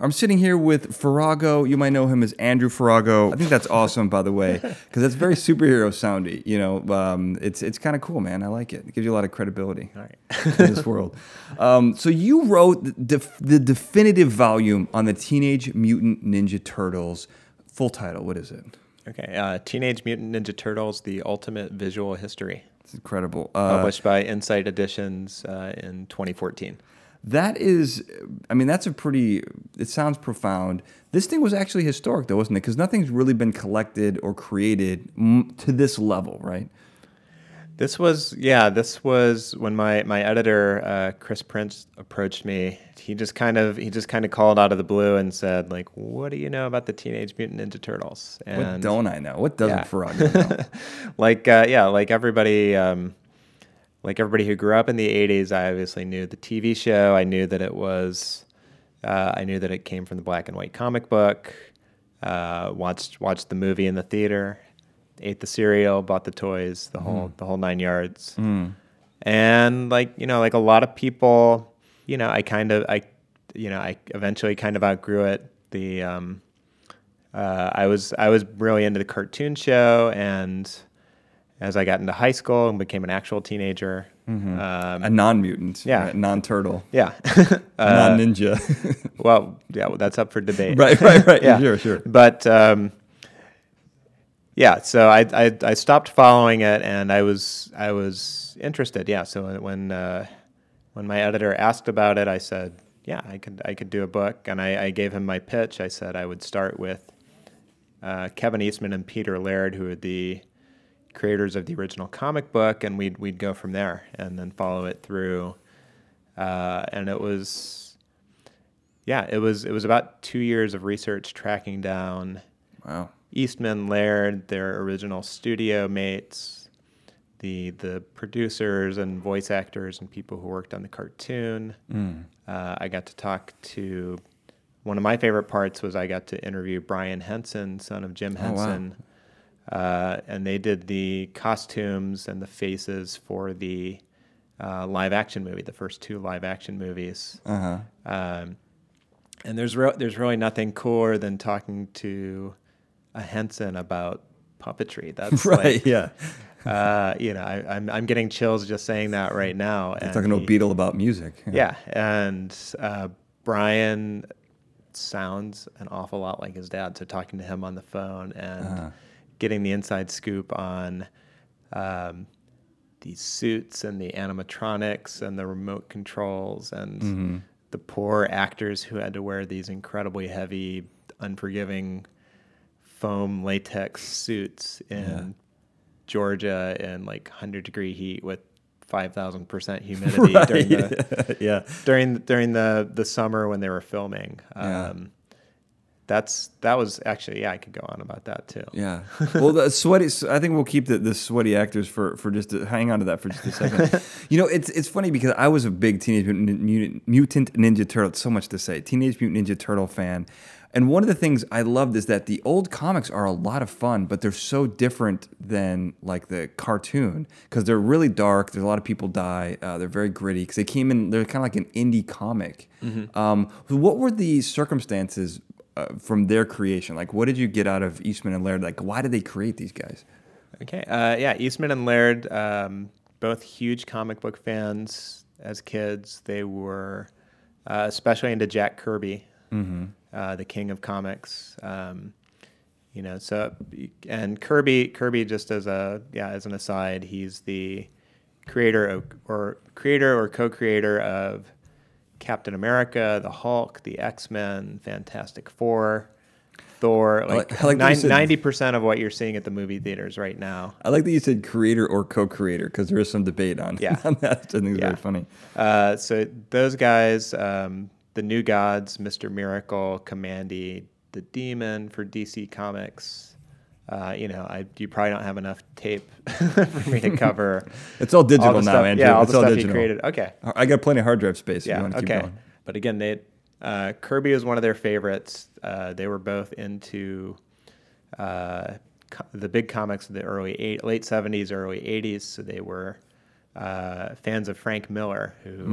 I'm sitting here with Farago. You might know him as Andrew Farago. I think that's awesome, by the way, because it's very superhero soundy. You know, um, it's it's kind of cool, man. I like it. It gives you a lot of credibility right. in this world. Um, so you wrote the, the definitive volume on the Teenage Mutant Ninja Turtles. Full title, what is it? Okay. Uh, Teenage Mutant Ninja Turtles: The Ultimate Visual History, It's incredible. Uh, published by Insight Editions uh, in 2014. That is, I mean, that's a pretty, it sounds profound. This thing was actually historic, though, wasn't it? Because nothing's really been collected or created to this level, right? This was yeah. This was when my my editor uh, Chris Prince approached me. He just kind of he just kind of called out of the blue and said like, "What do you know about the Teenage Mutant Ninja Turtles?" and what don't I know? What doesn't yeah. Know? like uh, yeah, like everybody, um, like everybody who grew up in the '80s, I obviously knew the TV show. I knew that it was, uh, I knew that it came from the black and white comic book. Uh, watched watched the movie in the theater, ate the cereal, bought the toys, the whole the whole nine yards. And like you know, like a lot of people, you know, I kind of I, you know, I eventually kind of outgrew it. The um, uh, I was I was really into the cartoon show, and as I got into high school and became an actual teenager, um, a non mutant, Yeah. non turtle, yeah, non ninja. well, yeah, well, that's up for debate, right, right, right. yeah, Sure, sure. But um, yeah, so I, I I stopped following it, and I was I was interested. Yeah, so when uh, when my editor asked about it, I said, yeah, I could I could do a book, and I, I gave him my pitch. I said I would start with uh, Kevin Eastman and Peter Laird, who are the creators of the original comic book, and we'd we'd go from there, and then follow it through. Uh, and it was, yeah, it was it was about two years of research tracking down Wow. Eastman, Laird, their original studio mates, the the producers and voice actors and people who worked on the cartoon. Uh, I got to talk to one of my favorite parts was I got to interview Brian Henson, son of Jim Oh, wow. Uh, and they did the costumes and the faces for the uh, live action movie, the first two live action movies. Uh huh. Um, and there's re- there's really nothing cooler than talking to a Henson about puppetry. That's Right. like, yeah. uh, you know, I, I'm I'm getting chills just saying that right now. You're and talking to a Beatle about music. Yeah, and uh, Brian sounds an awful lot like his dad. So talking to him on the phone and Uh-huh. Getting the inside scoop on um, these suits and the animatronics and the remote controls and Mm-hmm. the poor actors who had to wear these incredibly heavy, unforgiving foam latex suits in Yeah. Georgia in like 100 degree heat with 5,000% humidity during the yeah. during during the the summer when they were filming. Um, that's that was actually yeah I could go on about that too. Yeah. Well, the sweaty. I think we'll keep the, the sweaty actors for for just to, hang on to that for just a second. you know, it's it's funny because I was a big Teenage Mutant, Mutant, Ninja Turtle. So much to say. Teenage Mutant Ninja Turtle fan. And one of the things I loved is that the old comics are a lot of fun, but they're so different than like the cartoon because they're really dark. There's a lot of people die. Uh, they're very gritty because they came in. They're kind of like an indie comic. Um, what were the circumstances uh, from their creation? Like, what did you get out of Eastman and Laird? Like, why did they create these guys? Okay. Uh, yeah, Eastman and Laird, um, both huge comic book fans as kids. They were uh, especially into Jack Kirby, uh, the king of comics. Um, you know, so and Kirby, Kirby, just as a yeah, as an aside, he's the creator of or creator or co-creator of Captain America, the Hulk, the X Men, Fantastic Four. Thor, like- like I like that you said- ninety percent of what you're seeing at the movie theaters right now I like that you said creator or co-creator because there is some debate on, Yeah. on that. I think it's Yeah. very funny. Uh, so those guys, um, the New Gods, Mister Miracle, Kamandi, the Demon for DC Comics. Uh, you know, I you probably don't have enough tape for me to cover. It's all all digital the now, stuff, Andrew. Yeah, all it's the all stuff digital. he created. Okay, I got plenty of hard drive space. If you yeah, keep okay. going. But again, they uh, Kirby was one of their favorites. Uh, they were both into uh, co- the big comics of the early eight, late seventies, early eighties. So they were uh, fans of Frank Miller, who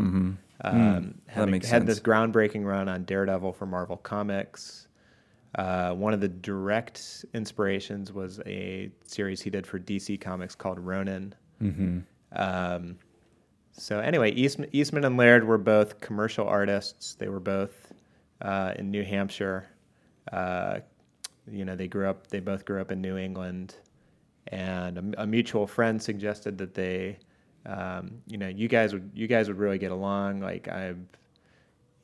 Um, that had, had this groundbreaking run on Daredevil for Marvel Comics. Uh, one of the direct inspirations was a series he did for DC Comics called Ronin. Mm-hmm. Um, so anyway, Eastman, Eastman and Laird were both commercial artists. They were both uh, in New Hampshire. Uh, you know, they grew up. They both grew up in New England, and a, a mutual friend suggested that they, um, you know, you guys would you guys would really get along. Like I,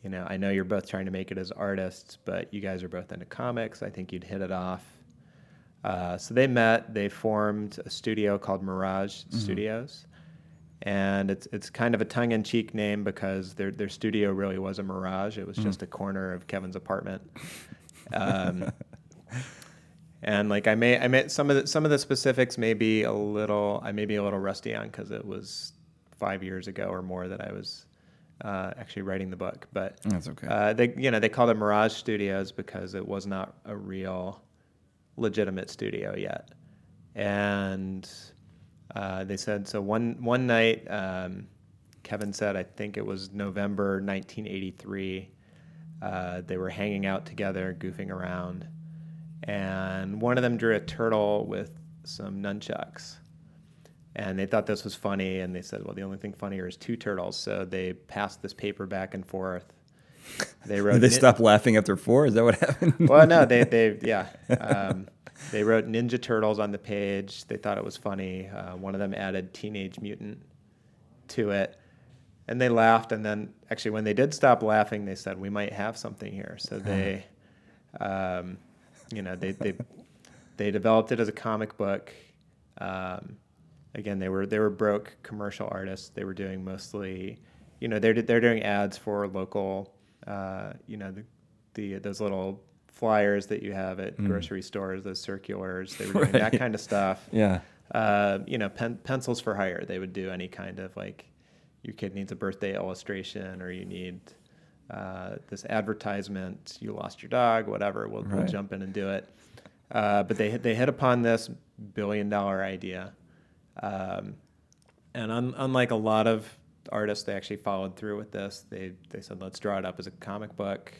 you know, I know you're both trying to make it as artists, but you guys are both into comics. I think you'd hit it off. Uh, so they met. They formed a studio called Mirage Studios, and it's it's kind of a tongue-in-cheek name because their their studio really was a mirage. It was just a corner of Kevin's apartment. Um, and like I may I may some of the some of the specifics may be a little I may be a little rusty on because it was five years ago or more that I was uh, actually writing the book, but That's okay. uh, they you know they called it Mirage Studios because it was not a real legitimate studio yet, and uh, they said so one one night um, Kevin said I think it was November 1983 uh, they were hanging out together goofing around and one of them drew a turtle with some nunchucks and they thought this was funny and they said well the only thing funnier is two turtles. So they passed this paper back and forth. They wrote Did they nin- stop laughing after four? Is that what happened? well no they, they yeah um, they wrote ninja turtles on the page. They thought it was funny. Uh, one of them added teenage mutant to it. And they laughed and then actually when they did stop laughing they said we might have something here. So they um, you know they, they they developed it as a comic book um, again they were they were broke commercial artists they were doing mostly you know they're they're doing ads for local uh, you know the, the those little flyers that you have at grocery stores those circulars they were doing that kind of stuff yeah. uh, you know, pen, pencils for hire. They would do any kind of like, your kid needs a birthday illustration, or you need uh, this advertisement. You lost your dog, whatever. We'll, we'll jump in and do it. Uh, but they they hit upon this billion dollar idea, um, and un, unlike a lot of artists, they actually followed through with this. They they said, let's draw it up as a comic book.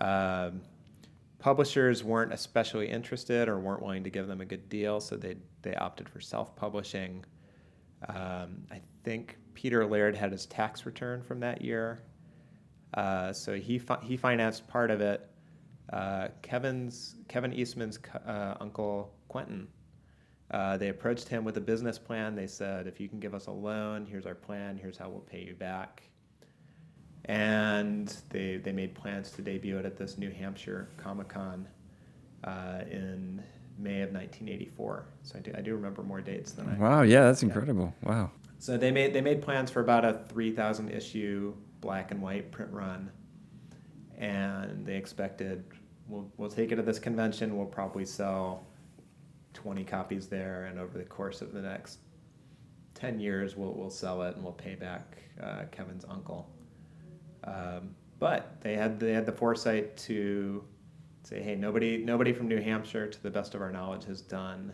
Um, publishers weren't especially interested or weren't willing to give them a good deal, so they they opted for self-publishing. Um, I think Peter Laird had his tax return from that year, uh, so he fi- he financed part of it. Uh, Kevin's Kevin Eastman's uh, uncle Quentin. Uh, they approached him with a business plan. They said, "If you can give us a loan, here's our plan. Here's how we'll pay you back." and they they made plans to debut it at this New Hampshire Comic Con uh, in May of 1984. So I do, I do remember more dates than I. Wow. Yeah, that's incredible. Wow. So they made they made plans for about a 3,000 issue black and white print run, and they expected we'll we'll take it to this convention. We'll probably sell 20 copies there, and over the course of the next 10 years, we'll we'll sell it and we'll pay back uh, Kevin's uncle. Um, but they had they had the foresight to say, hey, nobody nobody from New Hampshire, to the best of our knowledge, has done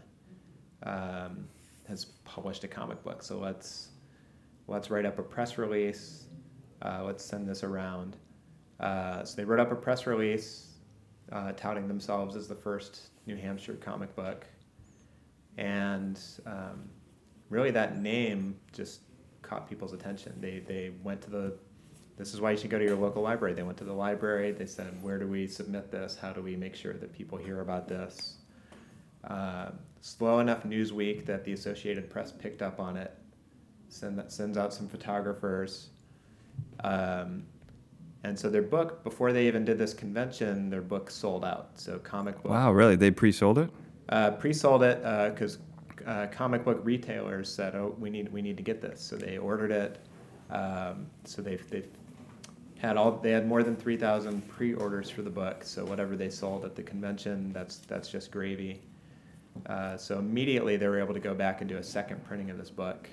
um, has published a comic book. So let's let's write up a press release. Uh, let's send this around. Uh, so they wrote up a press release uh, touting themselves as the first New Hampshire comic book, and um, really that name just caught people's attention. They they went to the this is why you should go to your local library. They went to the library. They said, where do we submit this? How do we make sure that people hear about this? Uh, slow enough news week that the Associated Press picked up on it. Send, that sends out some photographers. Um, and so their book, before they even did this convention, their book sold out. So comic book Wow. Really? They pre-sold it? Uh, pre-sold it because uh, comic book retailers said, "Oh, we need we need to get this." So they ordered it. Um, so they've they've had all they had more than three thousand pre-orders for the book. So whatever they sold at the convention, that's that's just gravy. Uh, so immediately they were able to go back and do a second printing of this book.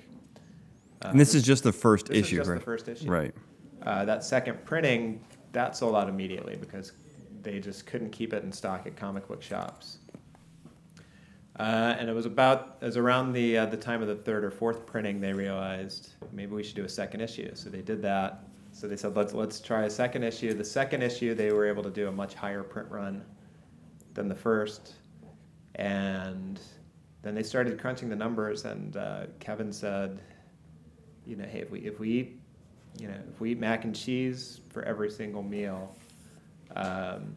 Uh, and this is just the first this is issue, just the right? first issue. Right. uh, that second printing that sold out immediately because they just couldn't keep it in stock at comic book shops. Uh, and it was about it was around the uh, the time of the third or fourth printing they realized maybe we should do a second issue. So they did that. so they said let's let's try a second issue. The second issue they were able to do a much higher print run than the first, and then they started crunching the numbers. And uh, Kevin said, you know, hey, if we if we eat, you know, if we eat mac and cheese for every single meal, um,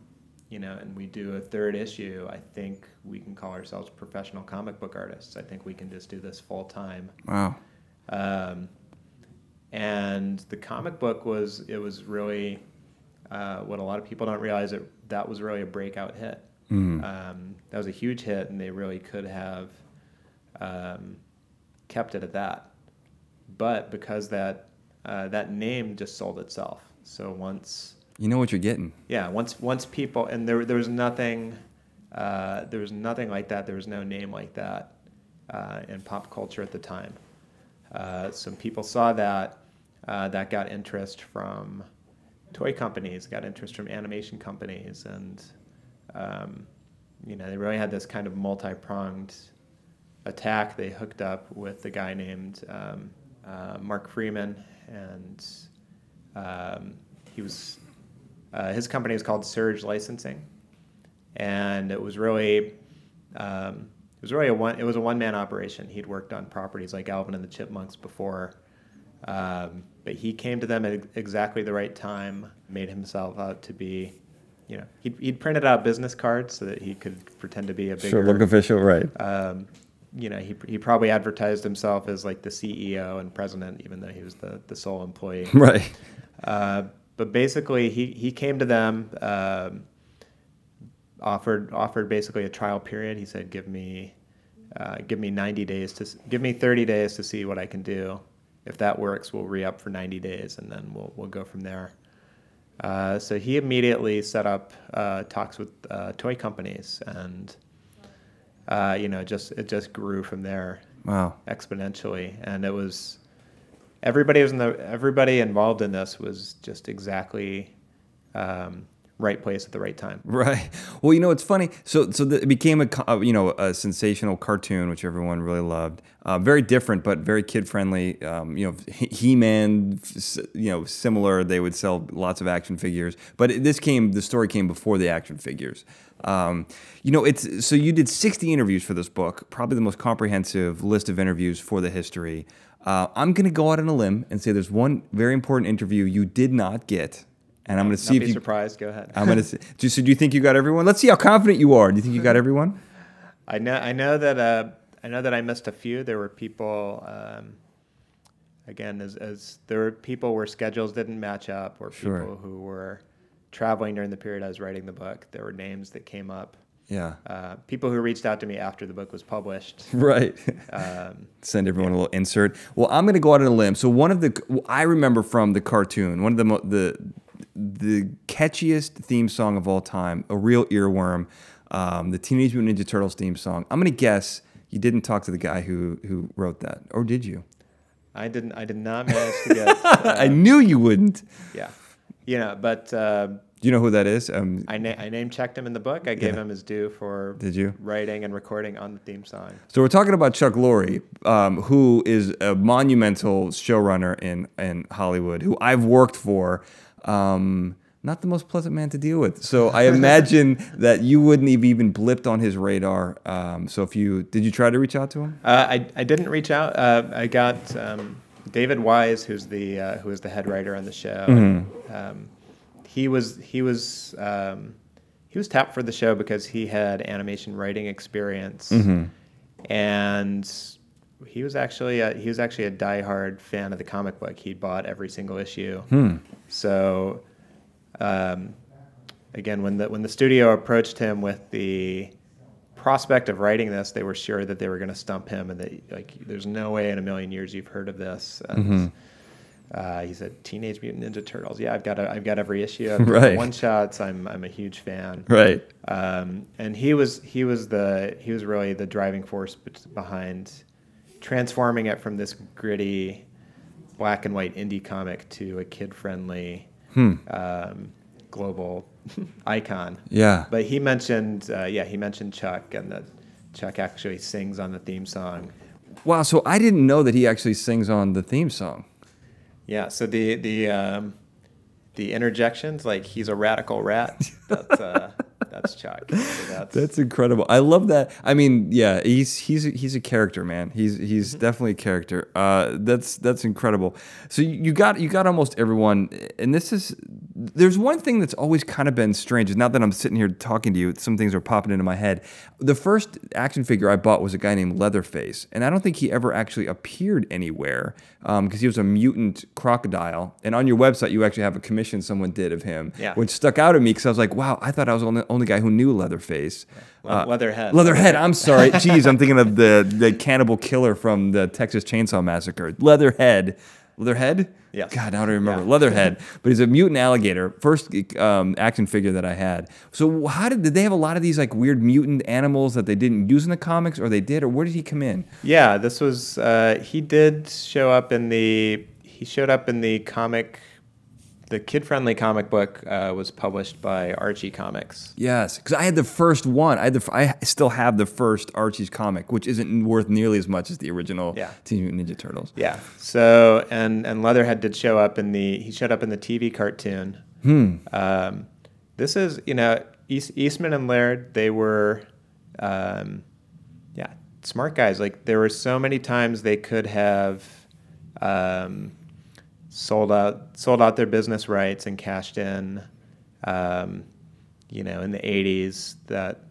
you know, and we do a third issue, I think we can call ourselves professional comic book artists. I think we can just do this full time. Wow. Um, and the comic book was it was really uh, what a lot of people don't realize that that was really a breakout hit. Mm. Um, that was a huge hit, and they really could have um, kept it at that. But because that uh, that name just sold itself, so once You know what you're getting. yeah, once once people and there there was nothing uh, there was nothing like that. There was no name like that uh, in pop culture at the time. Uh, some people saw that uh, that got interest from toy companies, got interest from animation companies, and um, you know they really had this kind of multi pronged attack. They hooked up with a guy named um, uh, Mark Freedman, and um, he was uh, his company is called Surge Licensing, and it was really um, it was really a one it was a one man operation. He'd worked on properties like Alvin and the Chipmunks before, um, but he came to them at exactly the right time. Made himself out to be, you know, he'd, he'd printed out business cards so that he could pretend to be a bigger Sure, look official, right? um, you know, he, he probably advertised himself as like the CEO and president, even though he was the, the sole employee. Right. Uh, but basically, he, he came to them, um, offered offered basically a trial period. He said, "Give me, uh, give me 90 days to give me 30 days to see what I can do. If that works, we'll re up for 90 days, and then we'll we'll go from there." Uh, so he immediately set up uh, talks with uh, toy companies, and uh, you know, just it just grew from there Wow. exponentially, and it was everybody was in the everybody involved in this was just exactly um, right place at the right time. Right. Well, you know, it's funny. So, so the, it became a you know a sensational cartoon, which everyone really loved. Uh, very different, but very kid friendly. Um, you know, He Man. You know, similar. They would sell lots of action figures, but this came. The story came before the action figures. Um, you know, it's so you did 60 interviews for this book, probably the most comprehensive list of interviews for the history. Uh, I'm going to go out on a limb and say there's one very important interview you did not get, and I'm going to see if be you. surprised. Go ahead. I'm gonna. Say, do, so do you think you got everyone? Let's see how confident you are. Do you think you got everyone? I know. I know that. Uh, I know that I missed a few. There were people. Um, again, as, as there were people where schedules didn't match up, or Sure. people who were traveling during the period I was writing the book. There were names that came up. Yeah. Uh, people who reached out to me after the book was published. Right. Um, Send everyone a little insert. Well, I'm going to go out on a limb. So one of the I remember from the cartoon, one of the mo- the the catchiest theme song of all time, a real earworm, um, the Teenage Mutant Ninja Turtles theme song. I'm going to guess you didn't talk to the guy who who wrote that, or did you? I didn't. I did not manage to get. Uh, I knew you wouldn't. yeah, you know, but uh, Do you know who that is? Um, I, na- I name checked him in the book. I gave Yeah. him his due for Did you? writing and recording on the theme song. So we're talking about Chuck Lorre, um, who is a monumental showrunner in in Hollywood, who I've worked for. Um, not the most pleasant man to deal with. So I imagine that you wouldn't have even blipped on his radar. Um, so if you did, you try to reach out to him? Uh, I, I didn't reach out. Uh, I got um, David Wise, who's the uh, who is the head writer on the show. Mm-hmm. Um, he was he was um, he was tapped for the show because he had animation writing experience, Mm-hmm. and he was actually a, he was actually a diehard fan of the comic book. He bought every single issue. Hmm. So, um, again, when the when the studio approached him with the prospect of writing this, they were sure that they were going to stump him, and that like, there's no way in a million years you've heard of this. And, Mm-hmm. Uh, he said, "Teenage Mutant Ninja Turtles. Yeah, I've got a, I've got every issue. I've Right. One shots. I'm I'm a huge fan. Right. Um, and he was he was the he was really the driving force behind transforming it from this gritty black and white indie comic to a kid friendly Hmm. um, global icon. Yeah. But he mentioned uh, yeah he mentioned Chuck and that Chuck actually sings on the theme song. Wow. So I didn't know that he actually sings on the theme song. Yeah. So the the um, the interjections, like he's a radical rat. That's uh, that's Chuck. So that's, That's incredible. I love that. I mean, yeah, he's he's he's a character, man. He's he's Mm-hmm. definitely a character. Uh, that's that's incredible. So you you got you got almost everyone, and this is there's one thing that's always kind of been strange. Is not that I'm sitting here talking to you. Some things are popping into my head. The first action figure I bought was a guy named Leatherface, and I don't think he ever actually appeared anywhere um, because he was a mutant crocodile. And on your website, you actually have a commission someone did of him, Yeah. which stuck out at me because I was like, wow, I thought I was the only, only guy who knew Leatherface. Le- uh, Leatherhead. Leatherhead. I'm sorry. Jeez, I'm thinking of the the cannibal killer from the Texas Chainsaw Massacre. Leatherhead. Leatherhead. Yes. God, now I don't remember. Yeah. Leatherhead. but he's a mutant alligator. First um, action figure that I had. So how did did they have a lot of these like weird mutant animals that they didn't use in the comics, or they did, or where did he come in? Yeah, this was uh, he did show up in the he showed up in the comic the kid friendly comic book uh, was published by Archie Comics. Yes, because I had the first one. I had the, I still have the first Archie's comic, which isn't worth nearly as much as the original Yeah. Teenage Mutant Ninja Turtles. Yeah. So and and Leatherhead did show up in the he showed up in the TV cartoon. Um, this is you know East, Eastman and Laird they were um, yeah smart guys like there were so many times they could have um, sold out sold out their business rights and cashed in um, you know in the 80s that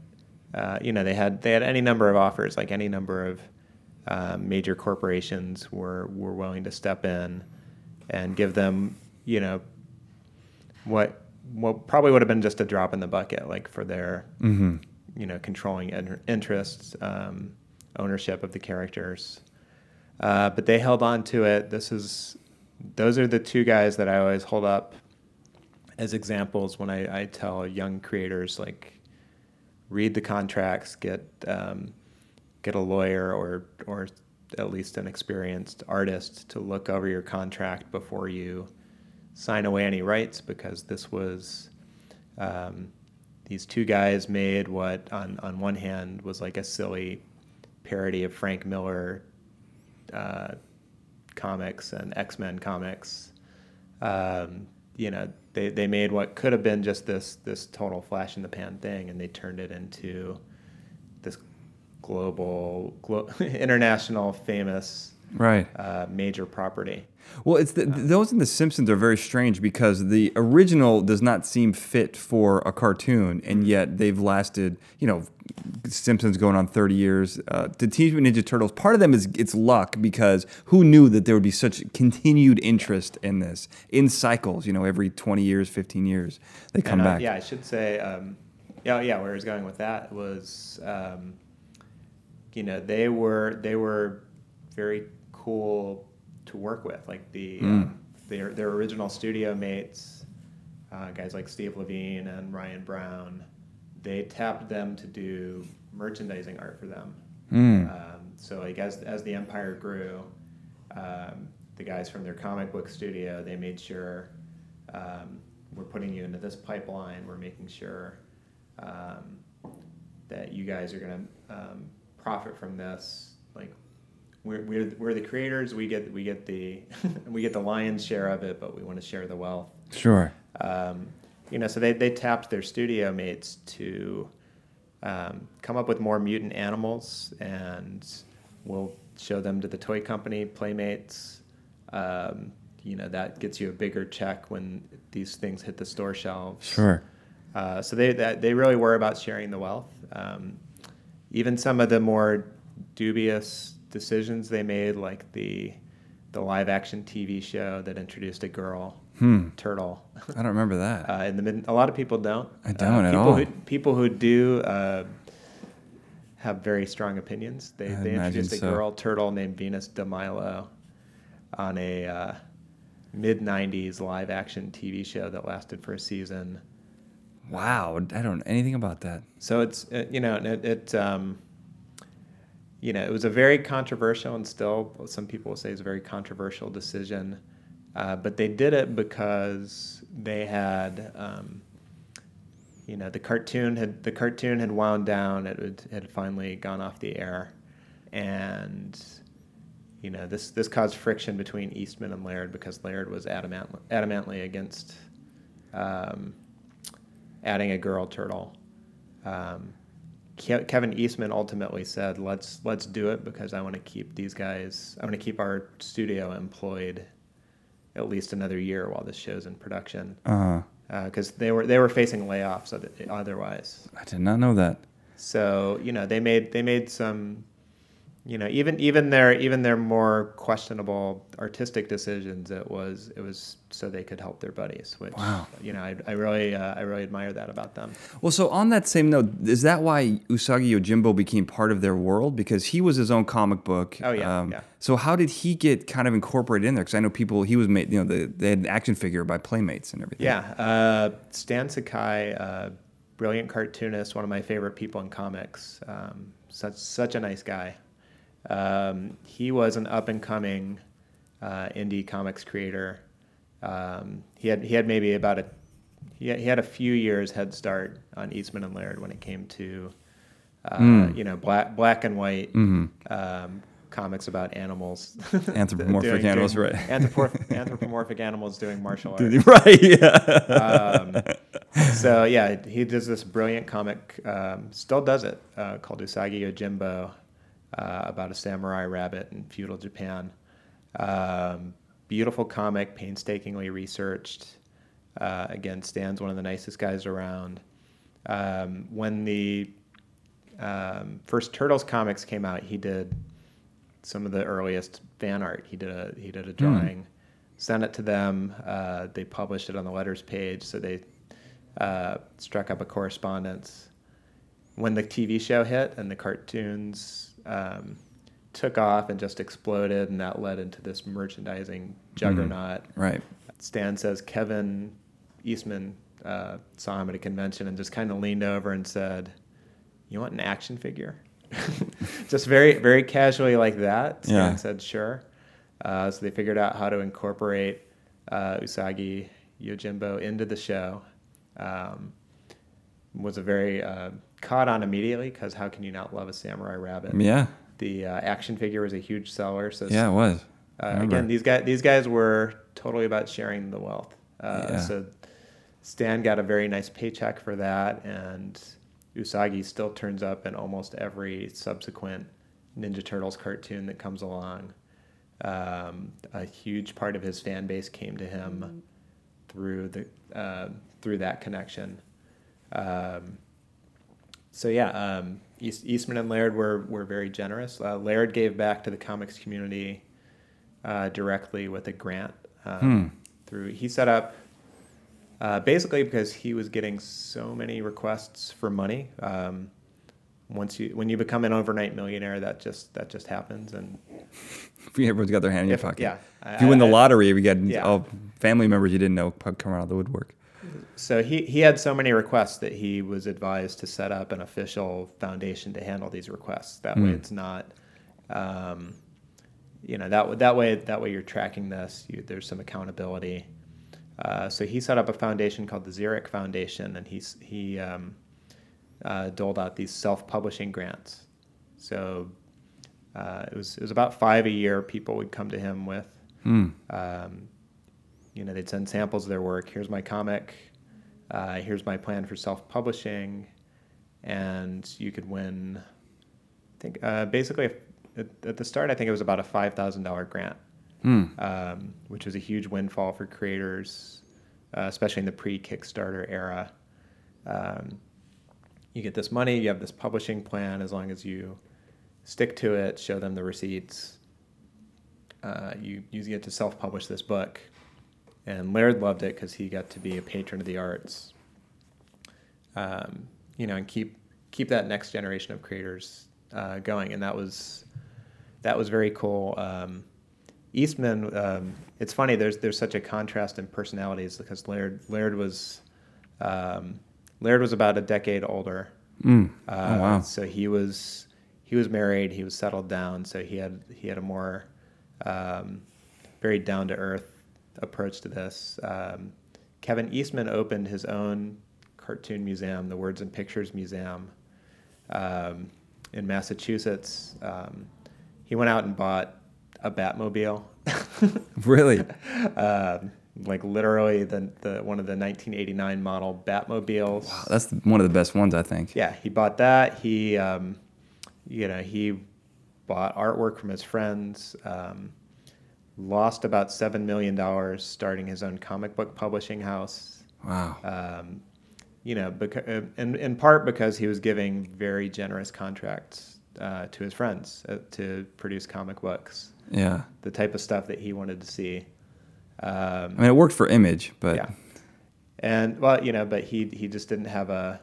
uh, you know they had they had any number of offers like any number of um, major corporations were were willing to step in and give them you know what what probably would have been just a drop in the bucket like for their you know controlling in- interests um, ownership of the characters. Uh, but they held on to it. This is those are the two guys that I always hold up as examples when I, I tell young creators like read the contracts, get um, get a lawyer or or at least an experienced artist to look over your contract before you sign away any rights because this was um, these two guys made what on on one hand was like a silly parody of Frank Miller uh, comics and X Men comics. Um, you know, they, they made what could have been just this this total flash in the pan thing, and they turned it into this global, glo- international, famous, Right. uh, major property. Well, it's the, those in The Simpsons are very strange because the original does not seem fit for a cartoon, and yet they've lasted, you know, Simpsons going on 30 years. Uh, the Teenage Mutant Ninja Turtles, part of them is it's luck because who knew that there would be such continued interest in this in cycles, you know, every 20 years, 15 years, they come And, uh, back. Yeah, I should say. Um, yeah, yeah. Where I was going with that was, um, you know, they were they were very cool to work with, like the um, their their original studio mates, uh, guys like Steve Lavigne and Ryan Brown. They tapped them to do merchandising art for them. Hmm. Um, so like as as the empire grew, um, the guys from their comic book studio they made sure um, we're putting you into this pipeline. We're making sure um, that you guys are going to um, profit from this. Like we're, we're we're the creators. We get we get the we get the lion's share of it, but we want to share the wealth. Sure. Um, you know, so they, they tapped their studio mates to um, come up with more mutant animals, and we'll show them to the toy company, Playmates. Um, you know, that gets you a bigger check when these things hit the store shelves. Sure. Uh, so they that, they really were about sharing the wealth. Um, even some of the more dubious decisions they made, like the the live action TV show that introduced a girl turtle. I don't remember that. Uh, in the mid, a lot of people don't. I don't uh, at people all. Who, people who do uh, have very strong opinions. They, I they introduced a so. girl turtle named Venus de Milo on a uh, mid '90s live action TV show that lasted for a season. wow. I don't know anything about that. So it's uh, you know it, it um, you know it was a very controversial and still some people will say it's a very controversial decision, uh, but they did it because they had um, you know the cartoon had the cartoon had wound down it had, finally gone off the air, and you know this this caused friction between Eastman and Laird because Laird was adamant adamantly against um, adding a girl turtle. Um, Kevin Eastman ultimately said, "Let's let's do it because I want to keep these guys. I want to keep our studio employed at least another year while this show's in production Uh, because they were they were facing layoffs oth- otherwise. I did not know that. So you know they made they made some, you know even even their even their more questionable artistic decisions. It was it was so they could help their buddies, which Wow. you know I, I really uh, I really admire that about them. Well, so on that same note, is that why Usagi Yojimbo became part of their world? Because he was his own comic book. Oh, yeah, yeah. So how did he get kind of incorporated in there? Because I know people he was made. You know, the, they had an action figure by Playmates and everything. Yeah, uh, Stan Sakai, uh, brilliant cartoonist, one of my favorite people in comics. Um, such such a nice guy. Um, he was an up and coming uh, indie comics creator. Um, he had he had maybe about a he had, he had a few years head start on Eastman and Laird when it came to uh, you know black black and white um, comics about animals, Anthropomorphic Doing- animals, doing right. anthropomorphic, anthropomorphic animals doing martial arts. right. Yeah. Um, so yeah, he does this brilliant comic, um, still does it, uh, called Usagi Yojimbo, uh, about a samurai rabbit in feudal Japan. Um, beautiful comic, painstakingly researched. Uh, again, Stan's one of the nicest guys around. Um, when the um, first Turtles comics came out, he did some of the earliest fan art. He did a he did a drawing, sent it to them. Uh, they published it on the letters page, so they uh, struck up a correspondence. When the TV show hit and the cartoons um, took off and just exploded, and that led into this merchandising juggernaut. Right. Stan says Kevin Eastman uh, saw him at a convention and just kind of leaned over and said, "You want an action figure?" just very, very casually like that. Stan Yeah. said, "Sure." Uh, so they figured out how to incorporate uh, Usagi Yojimbo into the show. Um, was a very uh, caught on immediately because how can you not love a samurai rabbit? Yeah. The uh, action figure was a huge seller. So Yeah, it was. Uh, again, these guys these guys were totally about sharing the wealth. Uh, Yeah. So Stan got a very nice paycheck for that, and Usagi still turns up in almost every subsequent Ninja Turtles cartoon that comes along. Um, a huge part of his fan base came to him through the uh, through that connection. Um, so yeah, um, East, Eastman and Laird were were very generous. Uh, Laird gave back to the comics community uh, directly with a grant um, through. He set up uh, basically because he was getting so many requests for money. Um, once you when you become an overnight millionaire, that just that just happens, and Everyone's got their hand in your If- pocket. yeah. If you win the I- lottery, you get Yeah. all family members you didn't know come out of the woodwork. So he, he had so many requests that he was advised to set up an official foundation to handle these requests. That way, it's not, um, you know, that that way that way you're tracking this. You, there's some accountability. Uh, so he set up a foundation called the Xeric Foundation, and he's he um, uh, doled out these self-publishing grants. So uh, it was it was about five a year. People would come to him with. Um, you know, they'd send samples of their work. Here's my comic. Uh, here's my plan for self-publishing, and you could win. I think uh, basically at, at the start, I think it was about a five thousand dollar grant, um, which was a huge windfall for creators, uh, especially in the pre-Kickstarter era. Um, you get this money, you have this publishing plan. As long as you stick to it, show them the receipts, uh, you you get to self-publish this book. And Laird loved it because he got to be a patron of the arts. Um, you know, and keep keep that next generation of creators uh, going, and that was that was very cool. Um, Eastman, um, it's funny. There's there's such a contrast in personalities because Laird Laird was um, Laird was about a decade older. Mm. Uh, oh wow. So he was he was married. He was settled down. So he had he had a more um, very down to earth approach to this. Um, Kevin Eastman opened his own cartoon museum, the Words and Pictures Museum, um, in Massachusetts. Um, he went out and bought a Batmobile. Really? um, like literally the, the one of the 1989 model Batmobiles. Wow, that's the, one of the best ones, I think. Yeah, he bought that. He, um, you know, he bought artwork from his friends. Um, lost about seven million dollars starting his own comic book publishing house. Wow. Um, you know, beca- uh, in in part because he was giving very generous contracts uh, to his friends uh, to produce comic books, yeah. the type of stuff that he wanted to see. Um, I mean, it worked for Image, but yeah, and well, you know, but he he just didn't have a,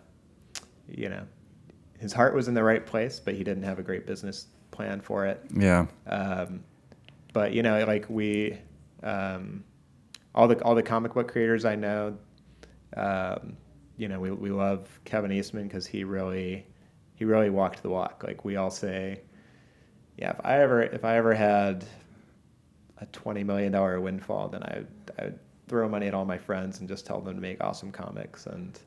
you know, his heart was in the right place, but he didn't have a great business plan for it. yeah. Um, but you know, like we, um, all the all the comic book creators I know, um, you know, we we love Kevin Eastman because he really he really walked the walk. Like we all say, yeah, if I ever if I ever had a twenty million dollar windfall, then I I would throw money at all my friends and just tell them to make awesome comics and.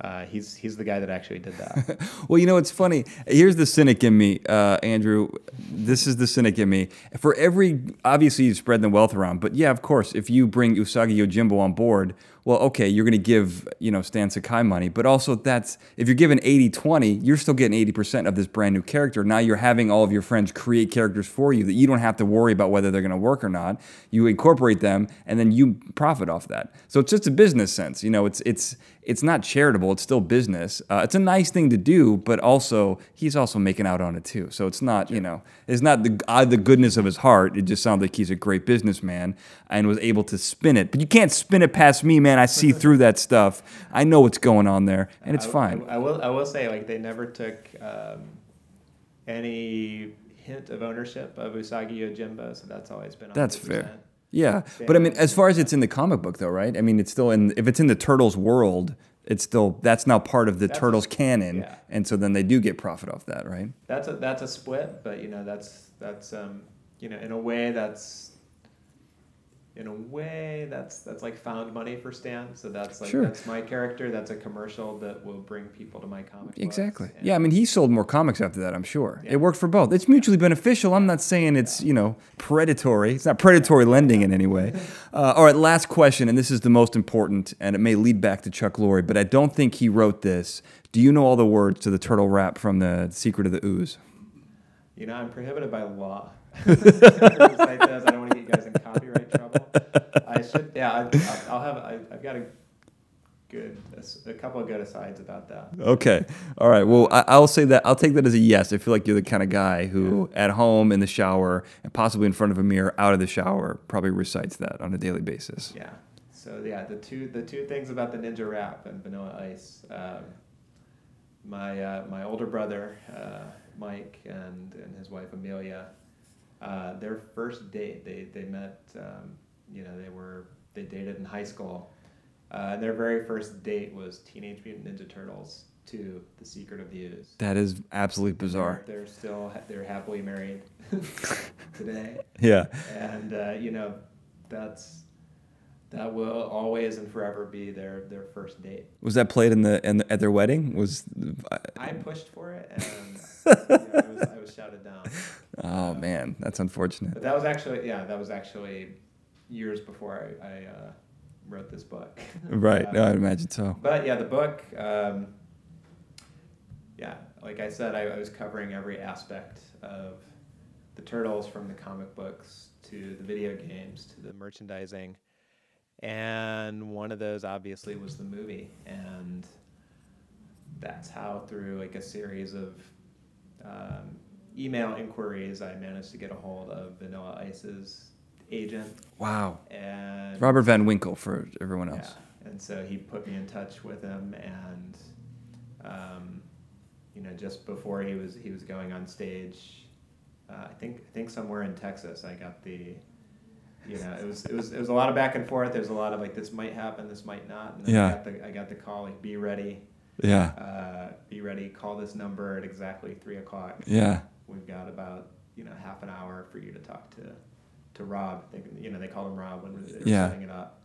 Uh, he's he's the guy that actually did that. Well, you know, it's funny. Here's the cynic in me, uh, Andrew. This is the cynic in me. For every, obviously, you spread the wealth around, but yeah, of course, if you bring Usagi Yojimbo on board, well, okay, you're going to give, you know, Stan Sakai money, but also that's, if you're giving 80 20, you're still getting 80% of this brand new character. Now you're having all of your friends create characters for you that you don't have to worry about whether they're going to work or not. You incorporate them and then you profit off that. So it's just a business sense. You know, it's, it's, it's not charitable. It's still business. Uh, it's a nice thing to do, but also he's also making out on it too. So it's not, you know, it's not the uh, the goodness of his heart. It just sounds like he's a great businessman and was able to spin it. But you can't spin it past me, man. I see through that stuff. I know what's going on there, and it's I, fine. I, I will. I will say, like they never took um, any hint of ownership of Usagi Yojimbo, so that's always been. 100%. That's fair. Yeah, but I mean, as far as it's in the comic book, though, right? I mean, it's still in. If it's in the Turtles world, it's still that's now part of the That's a- Turtles canon, yeah. and so then they do get profit off that, right? That's a that's a split, but you know that's that's um, you know in a way that's in a way that's that's like found money for Stan. So that's like Sure. that's my character. That's a commercial that will bring people to my comic. Exactly. Yeah, I mean, he sold more comics after that, I'm sure. Yeah. It worked for both. It's mutually beneficial. I'm not saying it's, you know, predatory. It's not predatory lending in any way. Uh, all right, last question, and this is the most important, and it may lead back to Chuck Lorre, but I don't think he wrote this. Do you know all the words to the turtle rap from The Secret of the Ooze? You know, I'm prohibited by law. I don't want to get you guys in copyright. I should. Yeah, I, I'll, I'll have. I, I've got a good, a couple of good asides about that. Okay. All right. Well, I, I'll say that. I'll take that as a yes. I feel like you're the kind of guy who, at home, in the shower, and possibly in front of a mirror, out of the shower, probably recites that on a daily basis. Yeah. So yeah, the two the two things about the Ninja Rap and Vanilla Ice. Um, my uh, my older brother uh, Mike and and his wife Amelia, uh, their first date they they met. Um, you know they were they dated in high school. Uh, and their very first date was Teenage Mutant Ninja Turtles to The Secret of the Ooze. That is absolutely bizarre. They're, they're still they're happily married today Yeah. and uh, you know that's that will always and forever be their their first date. Was that played in the, in the at their wedding? Was I pushed for it, and yeah, I, was, I was shouted down. oh man, that's unfortunate. But that was actually yeah, that was actually years before I, I uh, wrote this book. Right? Uh, No, I'd imagine so. But yeah, the book. Um, yeah, like I said, I, I was covering every aspect of the turtles from the comic books to the video games to the merchandising, and one of those obviously was the movie, and that's how through like a series of um, email inquiries I managed to get a hold of Vanilla Ice's agent Wow. and Robert Van Winkle for everyone else. yeah, and so he put me in touch with him, and um, you know, just before he was he was going on stage, uh, I think I think somewhere in Texas, I got the, you know, it was it was it was a lot of back and forth. There's a lot of like this might happen, this might not, and then Yeah. I got the I got the call like be ready, Yeah. uh, be ready, call this number at exactly three o'clock. Yeah. We've got about you know half an hour for you to talk to to Rob. They, you know they called him Rob when they were Yeah. setting it up,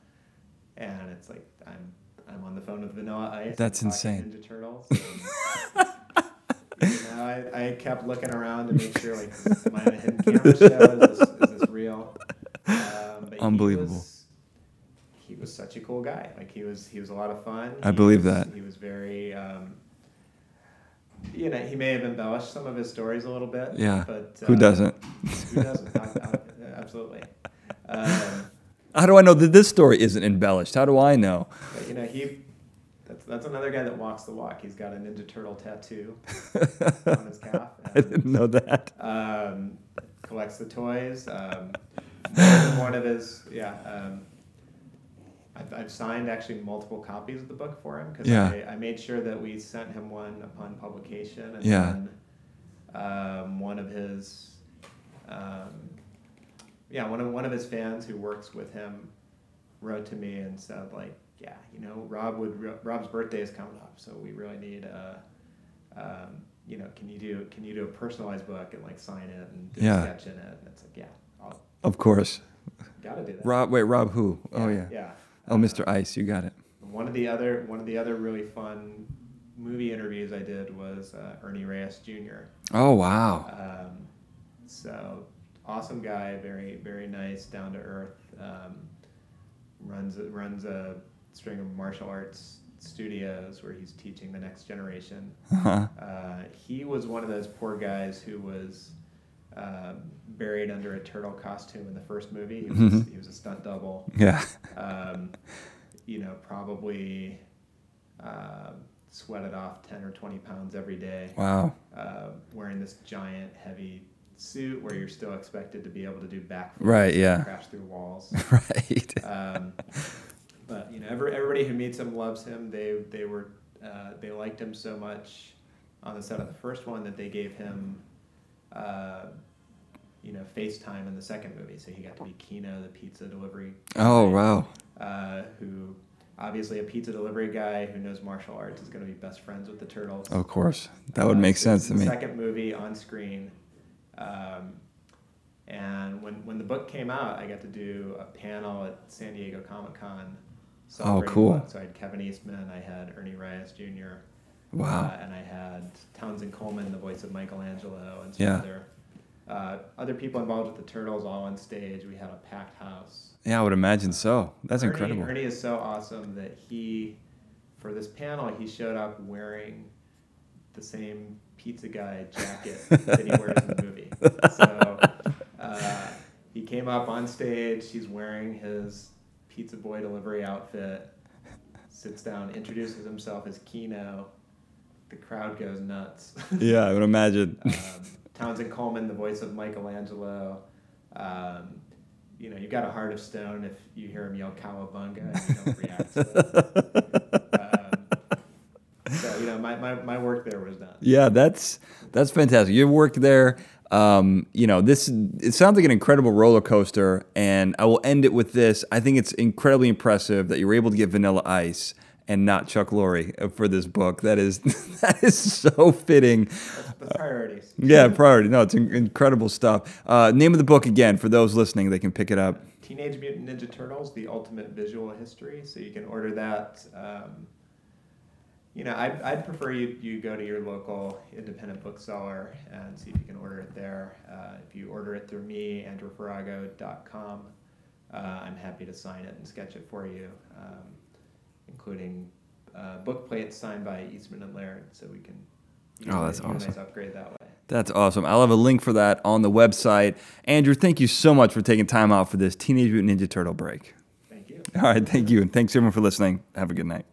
and it's like I'm I'm on the phone with Vanilla Ice. That's insane. Ninja Turtles. you know, I, I kept looking around to make sure like am I on a hidden camera show? Is this, is this real? Um, but he Unbelievable. was- He was such a cool guy. Like he was he was a lot of fun. I He believe was- that. he was very. Um, you know, he may have embellished some of his stories a little bit. Yeah. But Who uh, doesn't? Who doesn't? I- I- absolutely. Um, How do I know that this story isn't embellished? How do I know? but you know, he that's that's another guy that walks the walk. He's got a Ninja Turtle tattoo on his calf. I didn't know that. Um, collects the toys. Um, one- one of his, yeah. Um, I've, I've signed actually multiple copies of the book for him because Yeah. I, I made sure that we sent him one upon publication. And Yeah. then um, one of his, um, yeah, one of one of his fans who works with him wrote to me and said like, yeah, you know, Rob would Rob's birthday is coming up, so we really need a, um, you know, can you do can you do a personalized book and like sign it and do Yeah. a sketch in it? And it's like, yeah, I'll Of course. gotta do that. Rob, wait, Rob who? Oh, yeah. yeah. Oh, Mr. Ice, you got it. One of the other one of the other really fun movie interviews I did was uh, Ernie Reyes Jr. Oh, wow. Um, so awesome guy, very very nice, down to earth. Um, runs a- runs a string of martial arts studios where he's teaching the next generation. Uh-huh. Uh, he was one of those poor guys who was um, buried under a turtle costume in the first movie. He was, he was a stunt double. Yeah. Um, you know, probably um sweated off 10 or 20 pounds every day, Wow. uh, wearing this giant, heavy suit where you're still expected to be able to do backflips, Right, yeah. crash through walls. right. Um, but you know, every, everybody who meets him loves him. They they were uh, they liked him so much on the set of the first one that they gave him, uh, you know, FaceTime in the second movie. So he got to be Keno, the pizza delivery. Oh, guy, wow. Uh, who obviously a pizza delivery guy who knows martial arts is going to be best friends with the turtles. Of course. That would Uh, make so sense to me. Second movie on screen, um, and when when the book came out, I got to do a panel at San Diego Comic Con. Oh, cool. So I had Kevin Eastman, I had Ernie Reyes Jr. Wow. uh, and I had Townsend Coleman, the voice of Michelangelo, and some Yeah. other uh, other people involved with the Turtles, all on stage. We had a packed house. Yeah, I would imagine so. That's Ernie, incredible. Ernie is so awesome that he, for this panel, he showed up wearing the same pizza guy jacket that he wears in the movie. So uh, he came up on stage. He's wearing his pizza boy delivery outfit. Sits down, introduces himself as Keno. The crowd goes nuts. Yeah, I would imagine. um, Townsend Coleman, the voice of Michelangelo. Um, you know, you've got a heart of stone if you hear him yell "Cowabunga" and you don't react. To it. Um, so you know, my, my, my work there was done. Yeah, that's that's fantastic. You worked there. Um, you know, this it sounds like an incredible roller coaster, and I will end it with this. I think it's incredibly impressive that you were able to get Vanilla Ice and not Chuck Lorre uh, for this book. That is that is so fitting. That's priorities. Yeah, priority. No, it's in- incredible stuff. Uh, name of the book again for those listening, they can pick it up. Teenage Mutant Ninja Turtles: The Ultimate Visual History. So you can order that. Um, you know, I'd, I'd prefer you, you go to your local independent bookseller and see if you can order it there. Uh, if you order it through me, andrewfarago.com, uh, I'm happy to sign it and sketch it for you, um, including uh, book plates signed by Eastman and Laird, so we can Oh, that's awesome. nice upgrade that way. That's awesome. I'll have a link for that on the website. Andrew, thank you so much for taking time out for this Teenage Mutant Ninja Turtle break. Thank you. All right, thank you. And thanks everyone for listening. Have a good night.